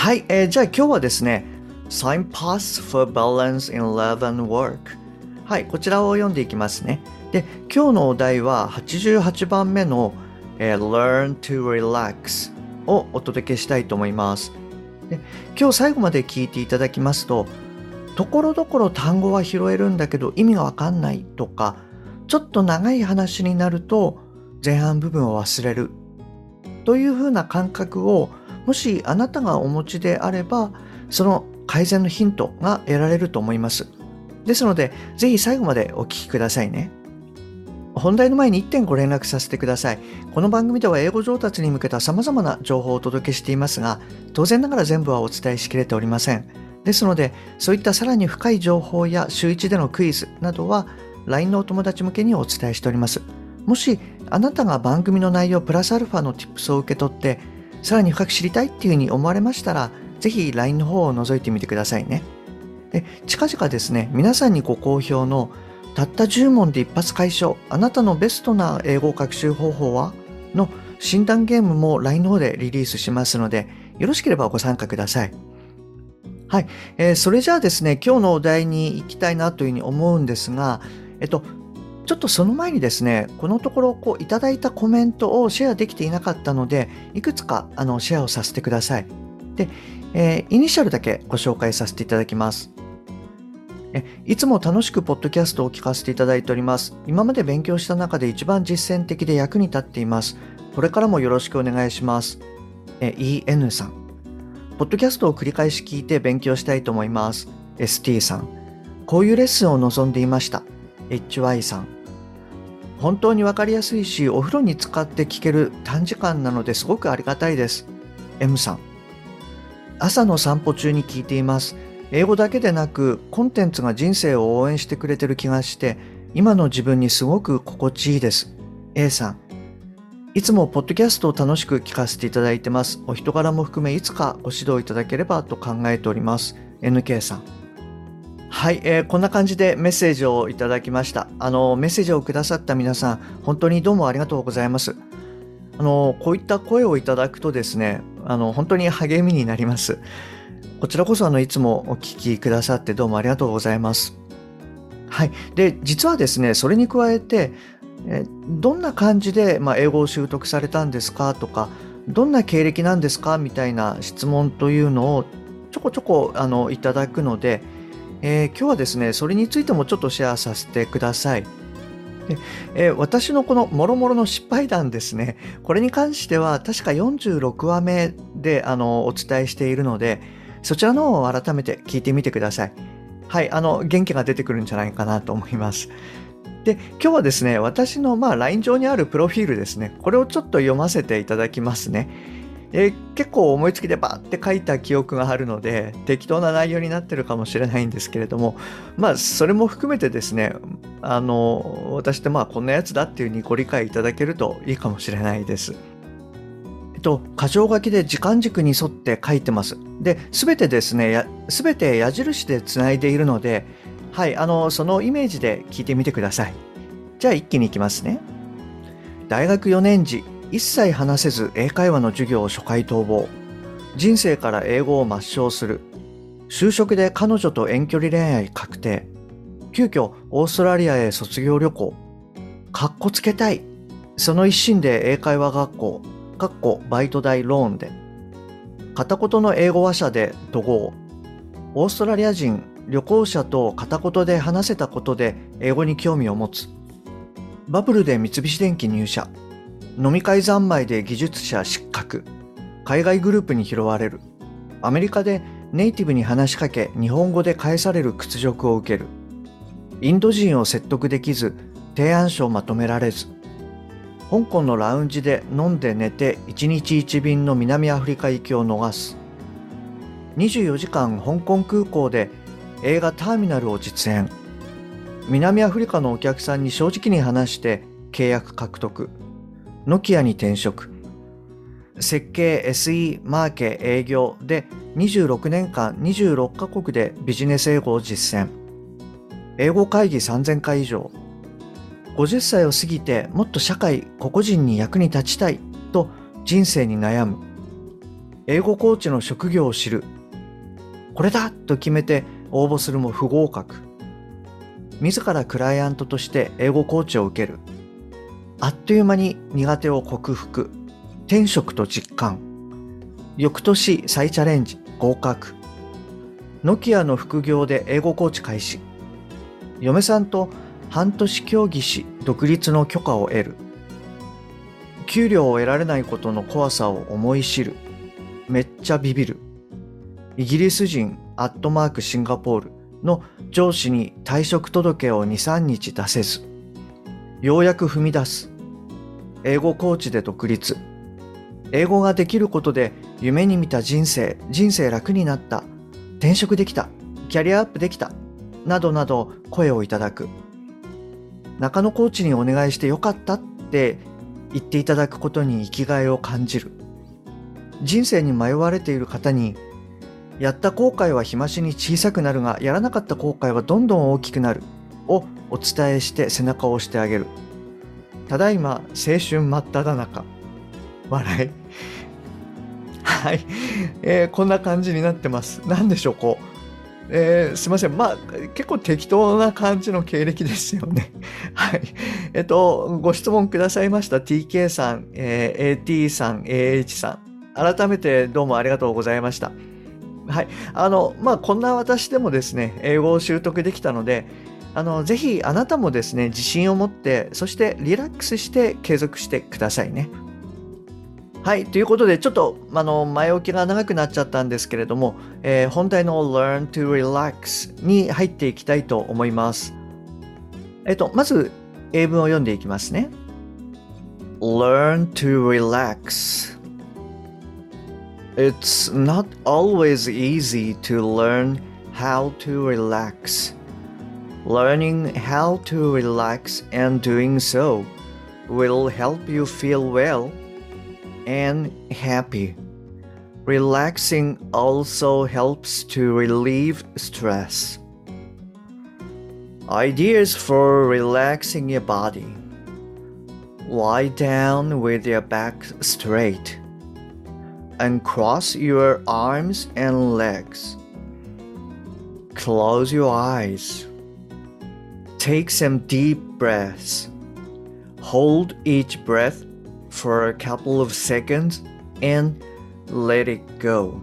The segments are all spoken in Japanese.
はい、えー、じゃあ今日はですね Signpost for Balance in Love and Work はいこちらを読んでいきますね。で今日のお題は88番目の、えー、Learn to Relax をお届けしたいと思います。で今日最後まで聞いていただきますとところどころ単語は拾えるんだけど意味がわかんないとかちょっと長い話になると前半部分を忘れる。というふうな感覚をもしあなたがお持ちであればその改善のヒントが得られると思います。ですので、ぜひ最後までお聞きくださいね。本題の前に1点ご連絡させてください。この番組では英語上達に向けた様々な情報をお届けしていますが、当然ながら全部はお伝えしきれておりません。ですので、そういったさらに深い情報や週1でのクイズなどは LINE のお友達向けにお伝えしております。もし、あなたが番組の内容プラスアルファの Tips を受け取って、さらに深く知りたいっていうふうに思われましたら、ぜひ LINE の方を覗いてみてくださいね。で近々ですね、皆さんにご好評のたった10問で一発解消、あなたのベストな英語学習方法はの診断ゲームも LINE の方でリリースしますので、よろしければご参加ください。はい、えー、それじゃあですね、今日のお題に行きたいなというふうに思うんですが、えっと、ちょっとその前にですね、このところこういただいたコメントをシェアできていなかったので、いくつかあのシェアをさせてください。で、えー、イニシャルだけご紹介させていただきます。いつも楽しくポッドキャストを聞かせていただいております。今まで勉強した中で一番実践的で役に立っています。これからもよろしくお願いします。EN さん。ポッドキャストを繰り返し聞いて勉強したいと思います。ST さん。こういうレッスンを望んでいました。HY さん。本当にわかりやすいし、お風呂に使って聞ける短時間なのですごくありがたいです。M さん。朝の散歩中に聞いています。英語だけでなく、コンテンツが人生を応援してくれてる気がして、今の自分にすごく心地いいです。A さん。いつもポッドキャストを楽しく聞かせていただいてます。お人柄も含めいつかご指導いただければと考えております。NK さん。はい、えー、こんな感じでメッセージをいただきました。あの、メッセージをくださった皆さん、本当にどうもありがとうございます。あの、こういった声をいただくとですね、あの、本当に励みになります。こちらこそあの、いつもお聞きくださってどうもありがとうございます。はい。で、実はですね、それに加えて、えどんな感じで、まあ、英語を習得されたんですか？とか、どんな経歴なんですか？みたいな質問というのをちょこちょこあのいただくので、えー、今日はですね、それについてもちょっとシェアさせてください。えー、私のこのもろもろの失敗談ですね、これに関しては確か46話目であのお伝えしているので、そちらの方を改めて聞いてみてください。はい、あの、元気が出てくるんじゃないかなと思います。で、今日はですね、私のまあ LINE 上にあるプロフィールですね、これをちょっと読ませていただきますね。え、結構思いつきでバーって書いた記憶があるので適当な内容になってるかもしれないんですけれどもまあそれも含めてですねあの私ってまあこんなやつだっていうふうにご理解いただけるといいかもしれないです。えっと、箇条書きで時間軸に沿って書いてます。で、すべてですね、すべて矢印でつないでいるので、はい、あの、そのイメージで聞いてみてください。じゃあ一気にいきますね。大学4年時、一切話せず英会話の授業を初回逃亡。人生から英語を抹消する。就職で彼女と遠距離恋愛確定。急遽オーストラリアへ卒業旅行。かっこつけたい。その一心で英会話学校。かっこバイト代ローンで。片言の英語話者で渡航オーストラリア人旅行者と片言で話せたことで英語に興味を持つ。バブルで三菱電機入社。飲み会三昧で技術者失格。海外グループに拾われる。アメリカでネイティブに話しかけ日本語で返される屈辱を受ける。インド人を説得できず提案書をまとめられず。香港のラウンジで飲んで寝て一日一便の南アフリカ行きを逃す。24時間香港空港で映画ターミナルを実演。南アフリカのお客さんに正直に話して契約獲得。ノキアに転職。設計 SE マーケ営業で26年間26カ国でビジネス英語を実践。英語会議3000回以上。50歳を過ぎてもっと社会個々人に役に立ちたいと人生に悩む。英語コーチの職業を知る。これだと決めて応募するも不合格。自らクライアントとして英語コーチを受ける。あっという間に苦手を克服。転職と実感。翌年再チャレンジ。合格。ノキアの副業で英語コーチ開始。嫁さんと半年協議し独立の許可を得る。給料を得られないことの怖さを思い知る。めっちゃビビる。イギリス人アットマークシンガポールの上司に退職届を23日出せず。ようやく踏み出す。英語コーチで独立英語ができることで夢に見た人生、人生楽になった、転職できた、キャリアアップできた、などなど声をいただく。中野コーチにお願いしてよかったって言っていただくことに生きがいを感じる。人生に迷われている方に、やった後悔は日増しに小さくなるが、やらなかった後悔はどんどん大きくなる。をお伝えして背中を押してあげる。ただいま青春真っ只中。笑い。はい、えー、こんな感じになってます。何でしょう、こう。えー、すいません。まあ、結構適当な感じの経歴ですよね。はい。えっと、ご質問くださいました TK さん、えー、AT さん、AH さん。改めてどうもありがとうございました。はい。あの、まあ、こんな私でもですね、英語を習得できたので、あの、ぜひあなたもですね、自信を持って、そしてリラックスして継続してくださいね。はい。ということで、ちょっと、あの、前置きが長くなっちゃったんですけれども、えー、本題の Learn to Relax に入っていきたいと思います。えっと、まず、英文を読んでいきますね。Learn to relax. It's not always easy to learn how to relax. Learning how to relax and doing so will help you feel well and happy. Relaxing also helps to relieve stress. Ideas for relaxing your body. Lie down with your back straight and cross your arms and legs. Close your eyes. Take some deep breaths. Hold each breath for a couple of seconds and let it go.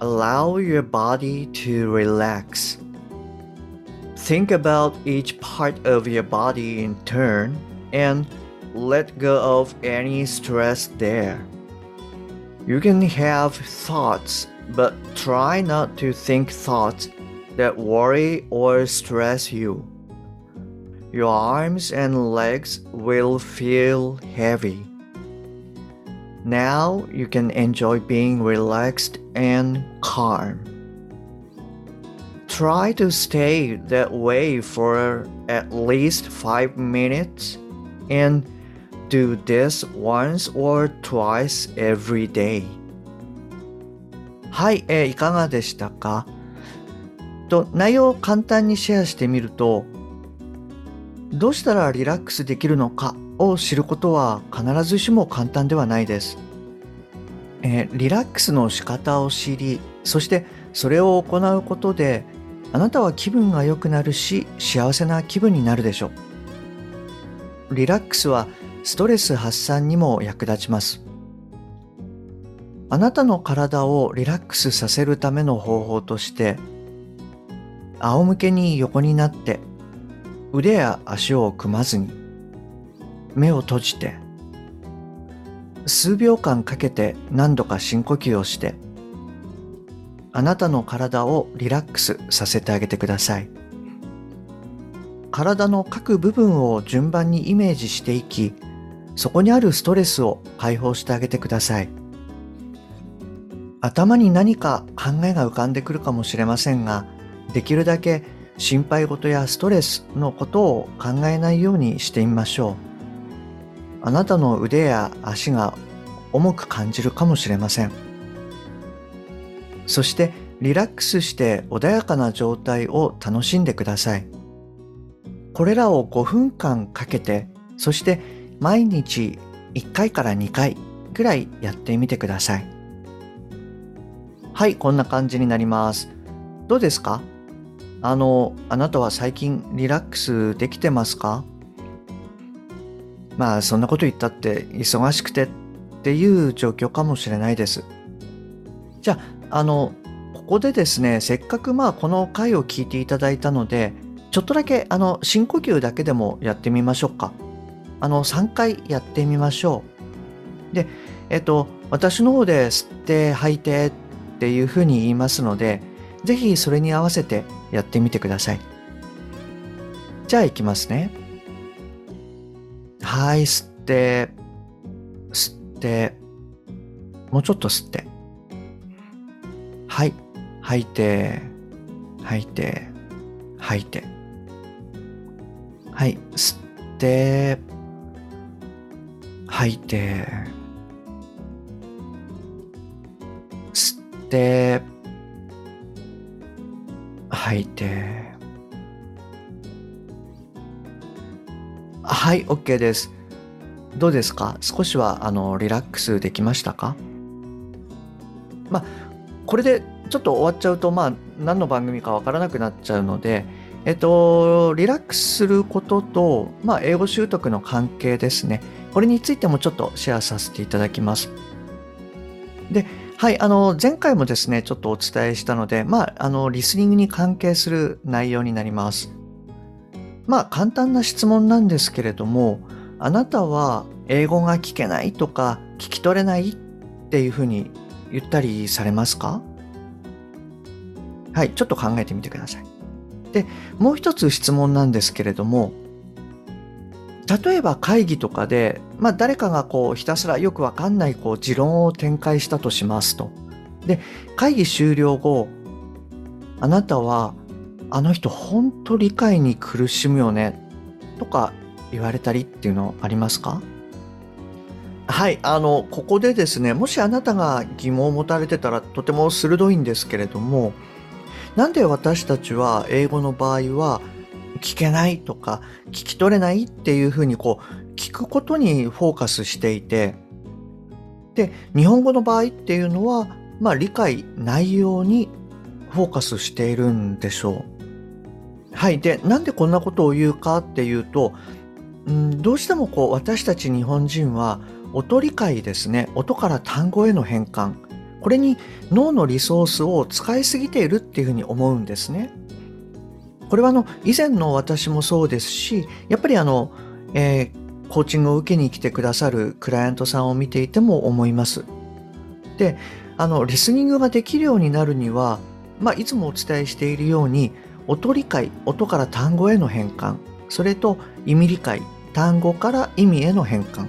Allow your body to relax. Think about each part of your body in turn and let go of any stress there. You can have thoughts, but try not to think thoughts that worry or stress you. Your arms and legs will feel heavy. Now you can enjoy being relaxed and calm. Try to stay that way for at least 5 minutes and do this once or twice every day. はい、えー、いかがでしたか と内容を簡単にシェアしてみるとどうしたらリラックスできるのかを知ることは必ずしも簡単ではないです。えー、リラックスの仕方を知り、そしてそれを行うことで、あなたは気分が良くなるし、幸せな気分になるでしょう。リラックスはストレス発散にも役立ちます。あなたの体をリラックスさせるための方法として、仰向けに横になって腕や足を組まずに目を閉じて数秒間かけて何度か深呼吸をしてあなたの体をリラックスさせてあげてください。体の各部分を順番にイメージしていきそこにあるストレスを解放してあげてください。頭に何か考えが浮かんでくるかもしれませんが、できるだけ心配事やストレスのことを考えないようにしてみましょう。あなたの腕や足が重く感じるかもしれません。そしてリラックスして穏やかな状態を楽しんでください。これらを5分間かけて、そして毎日1回から2回ぐらいやってみてください。はい、こんな感じになります。どうですか？あの、あなたは最近リラックスできてますか？まあ、そんなこと言ったって忙しくてっていう状況かもしれないです。じゃあ、あの、ここでですね、せっかくまあこの回を聞いていただいたので、ちょっとだけあの深呼吸だけでもやってみましょうか。あの3回やってみましょう。で、えっと、私の方で吸って吐いてっていうふうに言いますので、ぜひそれに合わせてやってみてください。じゃあ行きますね。はい、吸って、吸って、もうちょっと吸って。はい、吐いて、吐いて、吐いて。はい、吸って、吐いて、吸って、吐いて。はい、OK です。どうですか？少しはあのリラックスできましたか？まあ、これでちょっと終わっちゃうと、まあ、何の番組かわからなくなっちゃうので、えっと、リラックスすることと、まあ、英語習得の関係ですね。これについてもちょっとシェアさせていただきます。で、はい、あの、前回もですね、ちょっとお伝えしたので、まあ、あの、リスニングに関係する内容になります。まあ、簡単な質問なんですけれども、あなたは英語が聞けないとか、聞き取れないっていうふうに言ったりされますか？はい、ちょっと考えてみてください。で、もう一つ質問なんですけれども、例えば会議とかで、まあ、誰かがこうひたすらよくわかんないこう持論を展開したとしますと。で、会議終了後、あなたは、あの人本当理解に苦しむよね、とか言われたりっていうのありますか？はい、あの、ここでですね、もしあなたが疑問を持たれてたらとても鋭いんですけれども、なんで私たちは英語の場合は聞けないとか聞き取れないっていうふうにこう聞くことにフォーカスしていてで日本語の場合っていうのはまあ理解内容にフォーカスしているんでしょう。はい。で、なんでこんなことを言うかっていうと、うん、どうしてもこう私たち日本人は音理解ですね。音から単語への変換。これに脳のリソースを使いすぎているっていうふうに思うんですね。これはあの以前の私もそうですし、やっぱりあの、えー、コーチングを受けに来てくださるクライアントさんを見ていても思います。で、あの、リスニングができるようになるには、まあ、いつもお伝えしているように、音理解、音から単語への変換、それと意味理解、単語から意味への変換。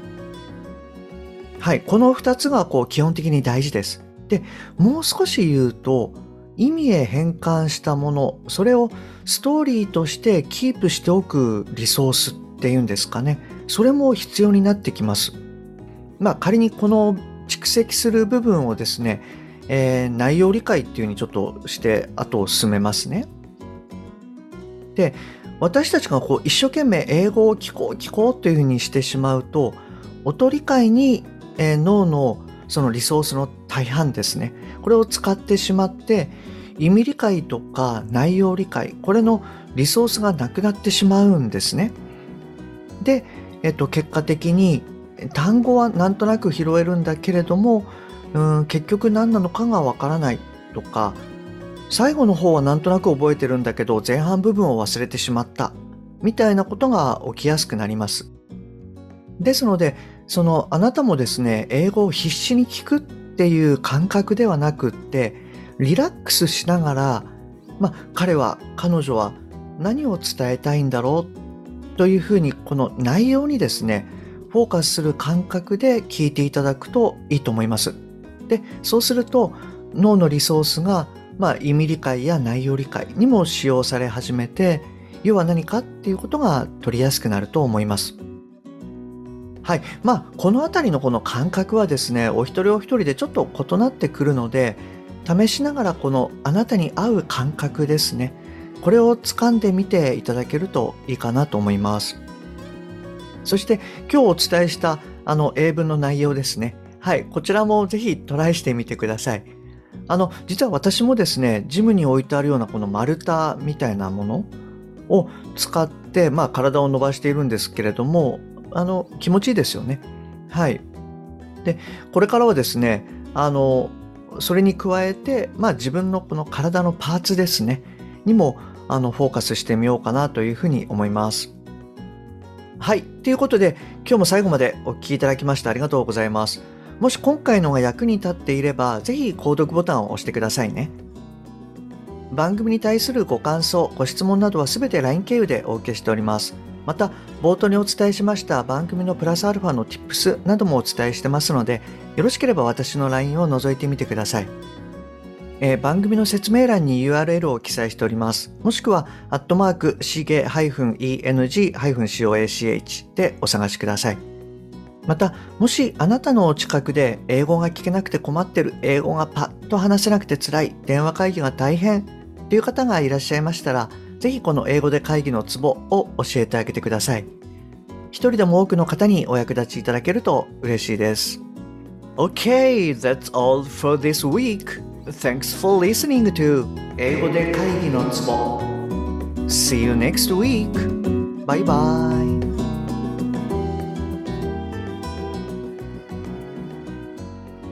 はい、この2つがこう基本的に大事です。で、もう少し言うと、意味へ変換したもの、それをストーリーとしてキープしておくリソースっっていうんですかね。それも必要になってきます。まあ仮にこの蓄積する部分をですね、えー、内容理解っていうふうにちょっとして後を進めますね。で、私たちがこう一生懸命英語を聞こう聞こうというふうにしてしまうと、音理解に、えー、脳のそのリソースの大半ですね。これを使ってしまって、意味理解とか内容理解、これのリソースがなくなってしまうんですね。で、えっと、結果的に単語はなんとなく拾えるんだけれども、うん、結局何なのかがわからないとか、最後の方はなんとなく覚えてるんだけど、前半部分を忘れてしまった、みたいなことが起きやすくなります。ですので、そのあなたもですね、英語を必死に聞くっていう感覚ではなくって、リラックスしながら、まあ、彼は、彼女は何を伝えたいんだろうというふうに、この内容にですね、フォーカスする感覚で聞いていただくといいと思います。で、そうすると、脳のリソースが、まあ、意味理解や内容理解にも使用され始めて要は何かっていうことが取りやすくなると思います。はい。まあ、このあたりのこの感覚はですね、お一人お一人でちょっと異なってくるので、試しながらこのあなたに合う感覚ですね。これを掴んでみていただけるといいかなと思います。そして今日お伝えしたあの英文の内容ですね。はい。こちらもぜひトライしてみてください。あの、実は私もですね、ジムに置いてあるようなこの丸太みたいなものを使って、まあ体を伸ばしているんですけれども、あの、気持ちいいですよね。はい。で、これからはですね、あの、それに加えて、まあ自分のこの体のパーツですね、にも、あの、フォーカスしてみようかなというふうに思います。はい。ということで、今日も最後までお聴きいただきましてありがとうございます。もし今回のが役に立っていれば、ぜひ購読ボタンを押してくださいね。番組に対するご感想、ご質問などはすべて LINE 経由でお受けしております。また、冒頭にお伝えしました番組のプラスアルファの Tips などもお伝えしてますので、よろしければ私の LINE を覗いてみてください。えー、番組の説明欄に URL を記載しております。もしくは、アットマーク、しげ -eng-coach でお探しください。また、もしあなたの近くで英語が聞けなくて困ってる、英語がパッと話せなくて辛い、電話会議が大変という方がいらっしゃいましたら、ぜひこの英語で会議のツボを教えてあげてください。一人でも多くの方にお役立ちいただけると嬉しいです。Okay, that's all for this week. Thanks for listening to 英語で会議のツボ See you next week. Bye bye.